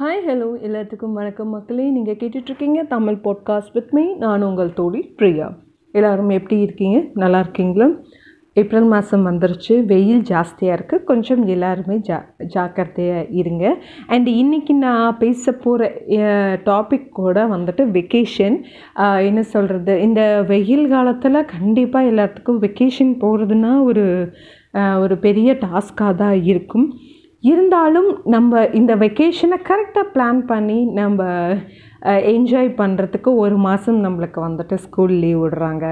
Hi hello எல்லாத்துக்கும் வணக்கம் மக்களே. நீங்கள் கேட்டுட்ருக்கீங்க தமிழ் பாட்காஸ்ட் வித் மீ நான் உங்கள் தோழி பிரியா. எல்லோரும் எப்படி இருக்கீங்க? நல்லா இருக்கீங்களா? ஏப்ரல் மாதம் வந்துருச்சு. வெயில் ஜாஸ்தியாக இருக்குது கொஞ்சம் எல்லாருமே ஜா ஜாக்கிரதையாக இருங்க. அண்ட் இன்றைக்கி நான் பேச போகிற டாபிக் கூட வந்துட்டு வெக்கேஷன் என்ன சொல்கிறது இந்த வெயில் காலத்தில் கண்டிப்பாக எல்லாத்துக்கும் வெக்கேஷன் போகிறதுனா ஒரு ஒரு பெரிய டாஸ்காக தான் இருக்கும். இருந்தாலும் நம்ம இந்த வெக்கேஷனை கரெக்டாக பிளான் பண்ணி நம்ம என்ஜாய் பண்ணுறதுக்கு ஒரு மாதம் நம்மளுக்கு வந்துட்டு ஸ்கூல் லீவ் விடுறாங்க.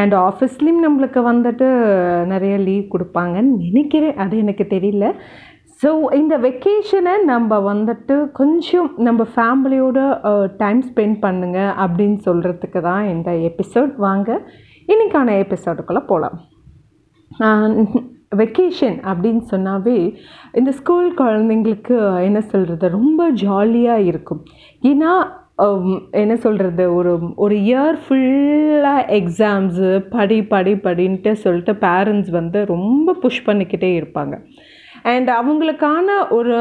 அண்ட் ஆஃபீஸ்லேயும் நம்மளுக்கு வந்துட்டு நிறைய லீவ் கொடுப்பாங்கன்னு நினைக்கிறேன். அது எனக்கு தெரியல. ஸோ இந்த வெக்கேஷனை நம்ம வந்துட்டு கொஞ்சம் நம்ம ஃபேமிலியோட டைம் ஸ்பெண்ட் பண்ணுங்க அப்படின்னு சொல்கிறதுக்கு தான் இந்த எபிசோட் வாங்க. இன்றைக்கான எபிசோடுக்குள்ளே போகலாம் வெக்கேஷன் அப்படின்னு சொன்னாவே இந்த ஸ்கூல் குழந்தைங்களுக்கு என்ன சொல்கிறது ரொம்ப ஜாலியாக இருக்கும். ஏன்னா என்ன சொல்கிறது ஒரு ஒரு இயர் ஃபுல்லாக எக்ஸாம்ஸு படி படி படின்ட்டு சொல்லிட்டு பேரண்ட்ஸ் வந்து ரொம்ப புஷ் பண்ணிக்கிட்டே இருப்பாங்க. அண்ட் அவங்களுக்கான ஒரு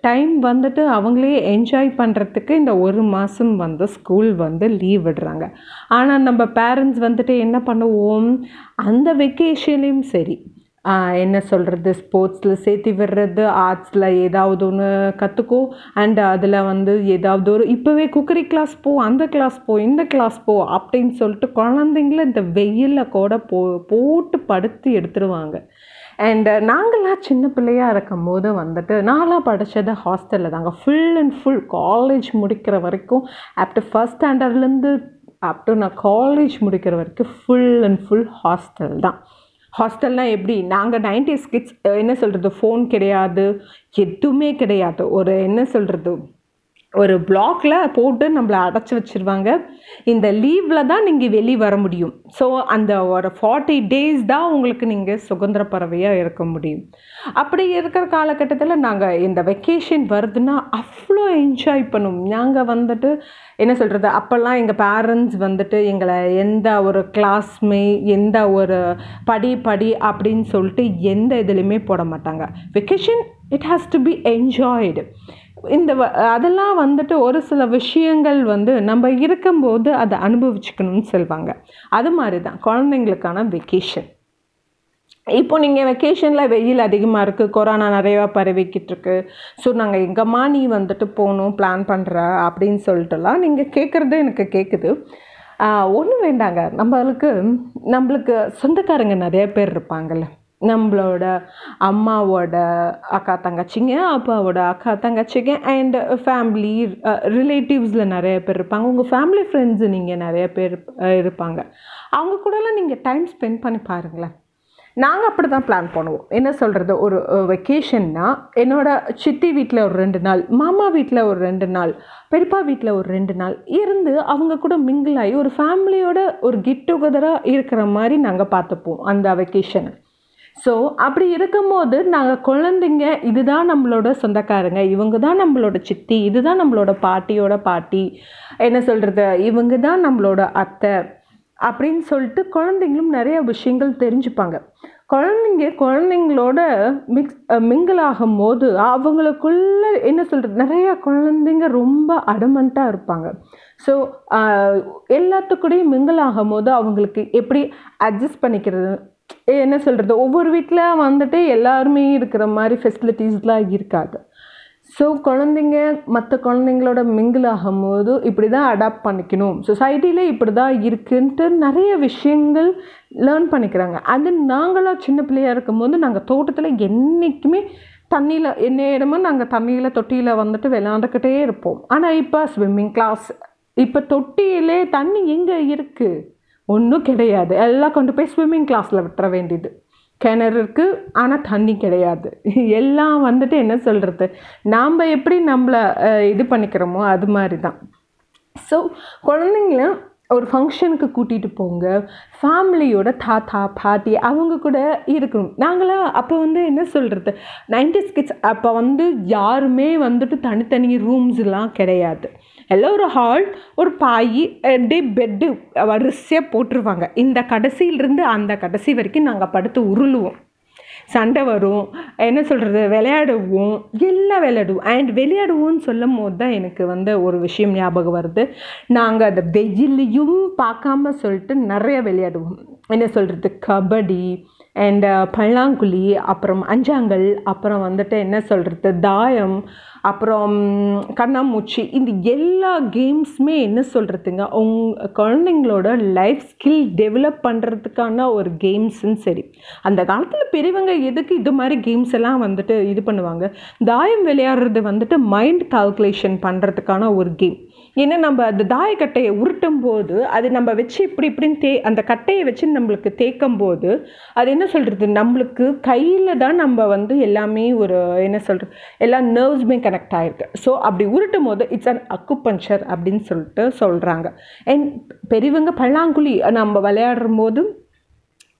டைம் வந்துட்டு அவங்களே என்ஜாய் பண்ணுறதுக்கு இந்த ஒரு மாதம் வந்து ஸ்கூல் வந்து லீவ் விடுறாங்க. ஆனால் நம்ம பேரண்ட்ஸ் வந்துட்டு என்ன பண்ணுவோம் அந்த வெக்கேஷன்லேயும் சரி என்ன சொல்கிறது ஸ்போர்ட்ஸில் சேர்த்து விடுறது ஆர்ட்ஸில் ஏதாவது ஒன்று கற்றுக்கோ அண்ட் அதில் வந்து ஏதாவது ஒரு இப்போவே குக்கரி கிளாஸ் போ அந்த கிளாஸ் போ இந்த கிளாஸ் போ அப்படின்னு சொல்லிட்டு குழந்தைங்கள இந்த வெயிலில் கூட போ போட்டு படுத்து எடுத்துருவாங்க. அண்ட் நாங்களாம் சின்ன பிள்ளையாக இருக்கும் போது வந்துட்டு நான்லாம் படித்தது ஹாஸ்டலில் தாங்க. ஃபுல் அண்ட் ஃபுல் காலேஜ் முடிக்கிற வரைக்கும் ஆஃப்டர் ஃபஸ்ட் ஸ்டாண்டர்ட்லேருந்து அப் நான் காலேஜ் முடிக்கிற வரைக்கும் ஃபுல் அண்ட் ஃபுல் ஹாஸ்டல் தான். ஹாஸ்டல்னால் எப்படி? நாங்கள் நைன்டிஸ் கிட்ஸ் என்ன சொல்கிறது ஃபோன் கிடையாது எதுவுமே கிடையாது. ஒரு என்ன சொல்கிறது ஒரு பிளாக்ல போட்டு நம்மளை அடைச்சி வச்சுருவாங்க. இந்த லீவில் தான் நீங்கள் வெளியே வர முடியும். ஸோ அந்த ஒரு ஃபார்ட்டி டேஸ் தான் உங்களுக்கு நீங்கள் சுதந்திர பறவையாக இருக்க முடியும். அப்படி இருக்கிற காலகட்டத்தில் நாங்கள் இந்த வெக்கேஷன் வருதுன்னா அவ்வளோ என்ஜாய் பண்ணுவோம். நாங்கள் வந்துட்டு என்ன சொல்கிறது அப்போல்லாம் எங்கள் பேரண்ட்ஸ் வந்துட்டு எங்களை எந்த ஒரு கிளாஸ்மே எந்த ஒரு படி படி அப்படின்னு சொல்லிட்டு எந்த இதுலேயுமே போட மாட்டாங்க. Vacation it has to be enjoyed இந்த அதெல்லாம் வந்துட்டு ஒரு சில விஷயங்கள் வந்து நம்ம இருக்கும்போது அதை அனுபவிச்சுக்கணும்னு சொல்லுவாங்க அது மாதிரி தான் குழந்தைங்களுக்கான வெக்கேஷன் இப்போ நீங்கள் வெக்கேஷனில் வெயில் அதிகமாக இருக்குது கொரோனா நிறையா பரவிக்கிட்டு இருக்கு. ஸோ நாங்கள் எங்கம்மா நீ வந்துட்டு போகணும் பிளான் பண்ணுற அப்படின்னு சொல்லிட்டுலாம் நீங்கள் கேட்குறது எனக்கு கேட்குது ஒன்றும் வேண்டாங்க. நம்மளுக்கு நம்மளுக்கு சொந்தக்காரங்க நிறைய பேர் இருப்பாங்கள்ல நம்மளோட அம்மாவோட அக்கா தங்கச்சிங்க அப்பாவோட அக்கா தங்கச்சிங்க அண்ட் ஃபேமிலி ரிலேட்டிவ்ஸில் நிறைய பேர் இருப்பாங்க. உங்கள் ஃபேமிலி ஃப்ரெண்ட்ஸு நீங்கள் நிறைய பேர் இருப்பாங்க. அவங்க கூடலாம் நீங்கள் டைம் ஸ்பெண்ட் பண்ணி பாருங்களேன். நாங்கள் அப்படி தான் பிளான் பண்ணுவோம். என்ன சொல்கிறது ஒரு வெக்கேஷன்னா என்னோடய சித்தி வீட்டில் ஒரு ரெண்டு நாள் மாமா வீட்டில் ஒரு ரெண்டு நாள் பெரியப்பா வீட்டில் ஒரு ரெண்டு நாள் இருந்து அவங்க கூட மிங்கிள் ஆகி ஒரு ஃபேமிலியோட ஒரு கெட் டுகெதராக இருக்கிற மாதிரி நாங்கள் பார்த்துப்போம் அந்த வெக்கேஷனை ஸோ அப்படி இருக்கும்போது நாங்கள் குழந்தைங்க இதுதான் நம்மளோட சொந்தக்காரங்க. இவங்க தான் நம்மளோட சித்தி இதுதான் நம்மளோட பாட்டியோட பாட்டி. என்ன சொல்கிறது இவங்க தான் நம்மளோட அத்தை அப்படின்னு சொல்லிட்டு குழந்தைங்களும் நிறைய விஷயங்கள் தெரிஞ்சுப்பாங்க. குழந்தைங்க குழந்தைங்களோட மிக்ஸ் மிங்கிள் ஆகும் போது அவங்களுக்குள்ள என்ன சொல்கிறது நிறையா குழந்தைங்க ரொம்ப அடமண்ட்டாக இருப்பாங்க. ஸோ எல்லாத்துக்கூடையும் மிங்கிள் ஆகும் போது அவங்களுக்கு எப்படி அட்ஜஸ்ட் பண்ணிக்கிறது என்ன சொல்கிறது ஒவ்வொரு வீட்டில் வந்துட்டு எல்லாருமே இருக்கிற மாதிரி ஃபெசிலிட்டிஸ்லாம் இருக்காது ஸோ குழந்தைங்க மற்ற குழந்தைங்களோட மிங்கிள் ஆகும்போது இப்படி தான் அடாப்ட் பண்ணிக்கணும். சொசைட்டியில் இப்படி தான் இருக்குன்ட்டு நிறைய விஷயங்கள் லேர்ன் பண்ணிக்கிறாங்க. அது நாங்களாம் சின்ன பிள்ளையாக இருக்கும்போது நாங்கள் தோட்டத்தில் என்றைக்குமே தண்ணியில் என்ன இடமோ நாங்கள் தண்ணியில் தொட்டியில் வந்துட்டு விளாண்டுக்கிட்டே இருப்போம். ஆனால் இப்போ ஸ்விம்மிங் கிளாஸ் இப்போ தொட்டியிலே தண்ணி எங்கே இருக்குது ஒன்றும் கிடையாது. எல்லாம் கொண்டு போய் ஸ்விம்மிங் கிளாஸில் விட்டுற வேண்டியது. கிணறு இருக்குது ஆனால் தண்ணி கிடையாது. எல்லாம் வந்துட்டு என்ன சொல்கிறது நாம் எப்படி நம்மளை இது பண்ணிக்கிறோமோ அது மாதிரி தான் ஸோ குழந்தைங்கள ஒரு ஃபங்க்ஷனுக்கு கூட்டிகிட்டு போங்க. ஃபேமிலியோட தாத்தா பாட்டி அவங்க கூட இருக்கணும். நாங்களாம் அப்போ வந்து என்ன சொல்கிறது நைன்டி கிட்ஸ் அப்போ வந்து யாருமே வந்துட்டு தனித்தனி ரூம்ஸ்லாம் கிடையாது. எல்லாம் ஒரு ஹால் ஒரு பாய் டே பெட்டு வரிசையாக போட்டுருவாங்க. இந்த கடைசியிலிருந்து அந்த கடைசி வரைக்கும் நாங்கள் படுத்து உருளுவோம். சண்டை வரும் என்ன சொல்கிறது விளையாடுவோம் எல்லாம் விளையாடுவோம். அண்ட் விளையாடுவோம்னு சொல்லும் போது தான் எனக்கு வந்து ஒரு விஷயம் ஞாபகம் வருது. நாங்கள் அந்த வெயிலையும் பார்க்காம சொல்லிட்டு நிறைய விளையாடுவோம். என்ன சொல்கிறது கபடி அண்ட் uh, பல்லாங்குழி அப்புறம் அஞ்சாங்கல் அப்புறம் வந்துட்டு என்ன சொல்கிறது தாயம் அப்புறம் கண்ணாமூச்சி இந்த எல்லா கேம்ஸுமே என்ன சொல்கிறதுங்க உங் குழந்தைங்களோட லைஃப் ஸ்கில் டெவலப் பண்ணுறதுக்கான ஒரு கேம்ஸுன்னு சரி. அந்த காலத்தில் பெரியவங்க எதுக்கு இது மாதிரி கேம்ஸ் எல்லாம் வந்துட்டு இது பண்ணுவாங்க தாயம் விளையாடுறது வந்துட்டு மைண்ட் கால்குலேஷன் பண்ணுறதுக்கான ஒரு கேம். ஏன்னா நம்ம அந்த தாயக்கட்டையை உருட்டும் போது அது நம்ம வச்சு இப்படி இப்படின்னு தே அந்த கட்டையை வச்சு நம்மளுக்கு தேய்க்கும் போது அது என்ன சொல்கிறது நம்மளுக்கு கையில் தான் நம்ம வந்து எல்லாமே ஒரு என்ன சொல்கிறது எல்லா நர்வ்ஸுமே கனெக்ட் ஆகிருக்கு ஸோ அப்படி உருட்டும் போது இட்ஸ் அன் அக்குபஞ்சர் அப்படின்னு சொல்லிட்டு சொல்கிறாங்க அண்ட் பெரியவங்க பல்லாங்குழி நம்ம விளையாடும் போது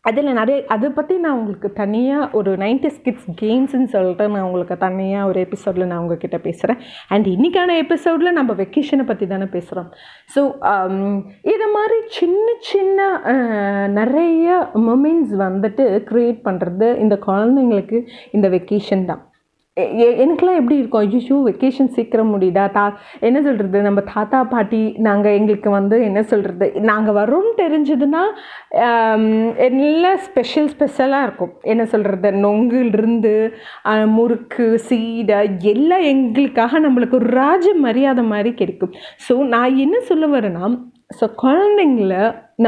அதில் நிறைய அதை பற்றி நான் உங்களுக்கு தனியாக ஒரு நைன்டி கிட்ஸ் கேம்ஸ்ன்னு சொல்லிட்டு நான் உங்களுக்கு தனியாக ஒரு எபிசோடில் நான் உங்ககிட்ட பேசுகிறேன் அண்ட் இன்றைக்கான எபிசோடில் நம்ம வெக்கேஷனை பற்றி தானே பேசுகிறோம் ஸோ um, இதை மாதிரி சின்ன சின்ன நிறைய மொமெண்ட்ஸ் வந்துட்டு க்ரியேட் பண்ணுறது இந்த குழந்தைங்களுக்கு இந்த வெக்கேஷன் தான். எனக்கெல்லாம் எப்படி இருக்கும்? ஐயோ வெக்கேஷன் சீக்கிரம் முடியுதா? தா என்ன சொல்கிறது நம்ம தாத்தா பாட்டி நாங்கள் எங்களுக்கு வந்து என்ன சொல்கிறது நாங்கள் வரோம்னு தெரிஞ்சதுன்னா எல்லாம் ஸ்பெஷல் ஸ்பெஷலாக இருக்கும். என்ன சொல்கிறது நொங்குலேருந்து முறுக்கு சீடை எல்லாம் எங்களுக்காக நம்மளுக்கு ஒரு ராஜ மரியாதை மாதிரி கிடைக்கும். ஸோ நான் என்ன சொல்ல வரேன்னா ஸோ குழந்தைங்கள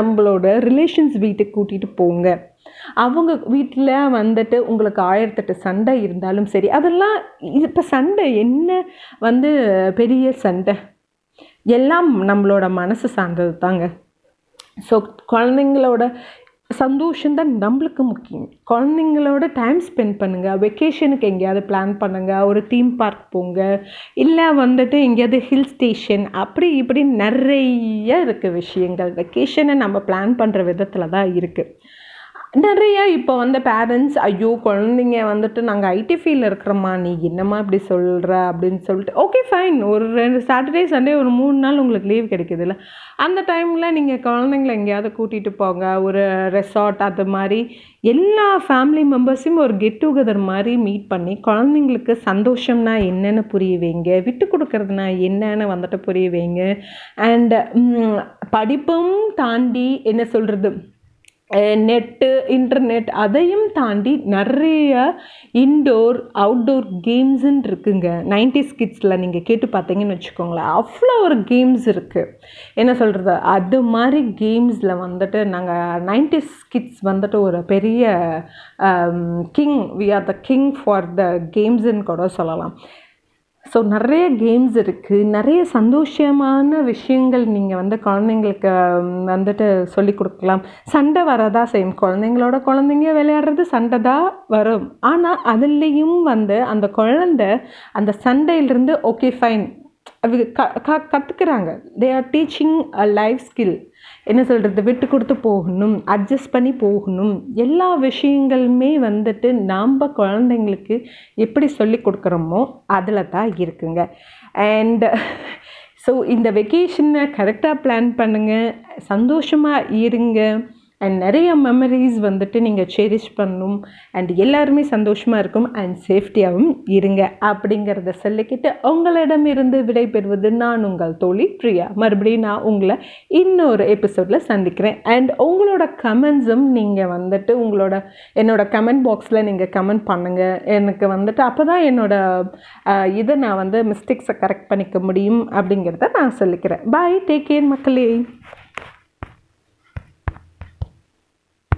நம்மளோட ரிலேஷன்ஸ் வீட்டுக்கு கூட்டிகிட்டு போங்க. அவங்க வீட்டில் வந்துட்டு உங்களுக்கு ஆயிரத்தெட்டு சண்டை இருந்தாலும் சரி அதெல்லாம் இப்போ சண்டை என்ன வந்து பெரிய சண்டை? எல்லாம் நம்மளோட மனசு சார்ந்தது தாங்க ஸோ குழந்தைங்களோட சந்தோஷம் தான் நம்மளுக்கு முக்கியம். குழந்தைங்களோட டைம் ஸ்பெண்ட் பண்ணுங்கள் வெக்கேஷனுக்கு எங்கேயாவது பிளான் பண்ணுங்கள் ஒரு தீம் பார்க் போங்க. இல்லை வந்துட்டு எங்கேயாவது ஹில் ஸ்டேஷன் அப்படி இப்படி நிறைய இருக்குது விஷயங்கள். வெக்கேஷனை நம்ம பிளான் பண்ணுற விதத்தில் தான் இருக்குது நிறைய இப்போ வந்து பேரண்ட்ஸ் ஐயோ குழந்தைங்க வந்துட்டு நாங்கள் ஐடி ஃபீல்டில் இருக்கிறோம்மா நீ என்னம்மா இப்படி சொல்கிற அப்படின்னு சொல்லிட்டு ஓகே ஃபைன் ஒரு ரெண்டு சாட்டர்டே சண்டே ஒரு மூணு நாள் உங்களுக்கு லீவ் கிடைக்குதுல்ல. அந்த டைமில் நீங்கள் குழந்தைங்கள எங்கேயாவது கூட்டிகிட்டு போங்க. ஒரு ரெசார்ட் அது மாதிரி. எல்லா ஃபேமிலி மெம்பர்ஸையும் ஒரு கெட் டுகெதர் மாதிரி மீட் பண்ணி குழந்தைங்களுக்கு சந்தோஷம்னா என்னென்னு புரிய வைங்க. விட்டு கொடுக்கறதுனா என்னென்னு வந்துட்டு புரிய வைங்க. அண்ட் படிப்பும் தாண்டி என்ன சொல்கிறது நெட்டு இன்டர்நெட் அதையும் தாண்டி நிறைய இன்டோர் அவுட்டோர் கேம்ஸுன்னு இருக்குங்க. நைன்டிஸ் கிட்ஸில் நீங்கள் கேட்டு பார்த்தீங்கன்னு வச்சுக்கோங்களேன். அவ்வளோ ஒரு கேம்ஸ் இருக்குது என்ன சொல்கிறது அது மாதிரி கேம்ஸில் வந்துட்டு நாங்கள் நைன்டிஸ் கிட்ஸ் வந்துட்டு ஒரு பெரிய king we are the king for the கேம்ஸுன்னு கூட சொல்லலாம். ஸோ நிறைய கேம்ஸ் இருக்குது நிறைய சந்தோஷமான விஷயங்கள் நீங்கள் வந்து குழந்தைங்களுக்கு வந்துட்டு சொல்லி கொடுக்கலாம். சண்டை வரதா செய்யும். குழந்தைங்களோட குழந்தைங்க விளையாடுறது சண்டை தான் வரும். ஆனால் அதுலேயும் வந்து அந்த குழந்தை அந்த சண்டையிலிருந்து ஓகே ஃபைன் அவங்க க க கற்றுக்குறாங்க they are teaching a life skill என்ன சொல்கிறது விட்டு கொடுத்து போகணும் அட்ஜஸ்ட் பண்ணி போகணும். எல்லா விஷயங்களுமே வந்துட்டு நாம் குழந்தைங்களுக்கு எப்படி சொல்லி கொடுக்குறோமோ அதில் தான் இருக்குங்க. அண்ட் ஸோ இந்த வெக்கேஷனை கரெக்டாக பிளான் பண்ணுங்கள் சந்தோஷமாக இருங்க. அண்ட் நிறைய மெமரிஸ் வந்துட்டு நீங்கள் செரிஷ் பண்ணும். அண்ட் எல்லாருமே சந்தோஷமாக இருக்கும். அண்ட் சேஃப்டியாகவும் இருங்க அப்படிங்கிறத சொல்லிக்கிட்டு உங்களிடமிருந்து விடைபெறுவது நான் உங்கள் தோழி பிரியா. மறுபடியும் நான் உங்களை இன்னொரு எபிசோடில் சந்திக்கிறேன். அண்ட் உங்களோட கமெண்ட்ஸும் நீங்கள் வந்துட்டு உங்களோட என்னோடய கமெண்ட் பாக்ஸில் நீங்கள் கமெண்ட் பண்ணுங்கள் எனக்கு வந்துட்டு அப்போ தான் என்னோடய இதை நான் வந்து மிஸ்டேக்ஸை கரெக்ட் பண்ணிக்க முடியும் அப்படிங்கிறத நான் சொல்லிக்கிறேன். பாய் டேக் கேர் மக்களே.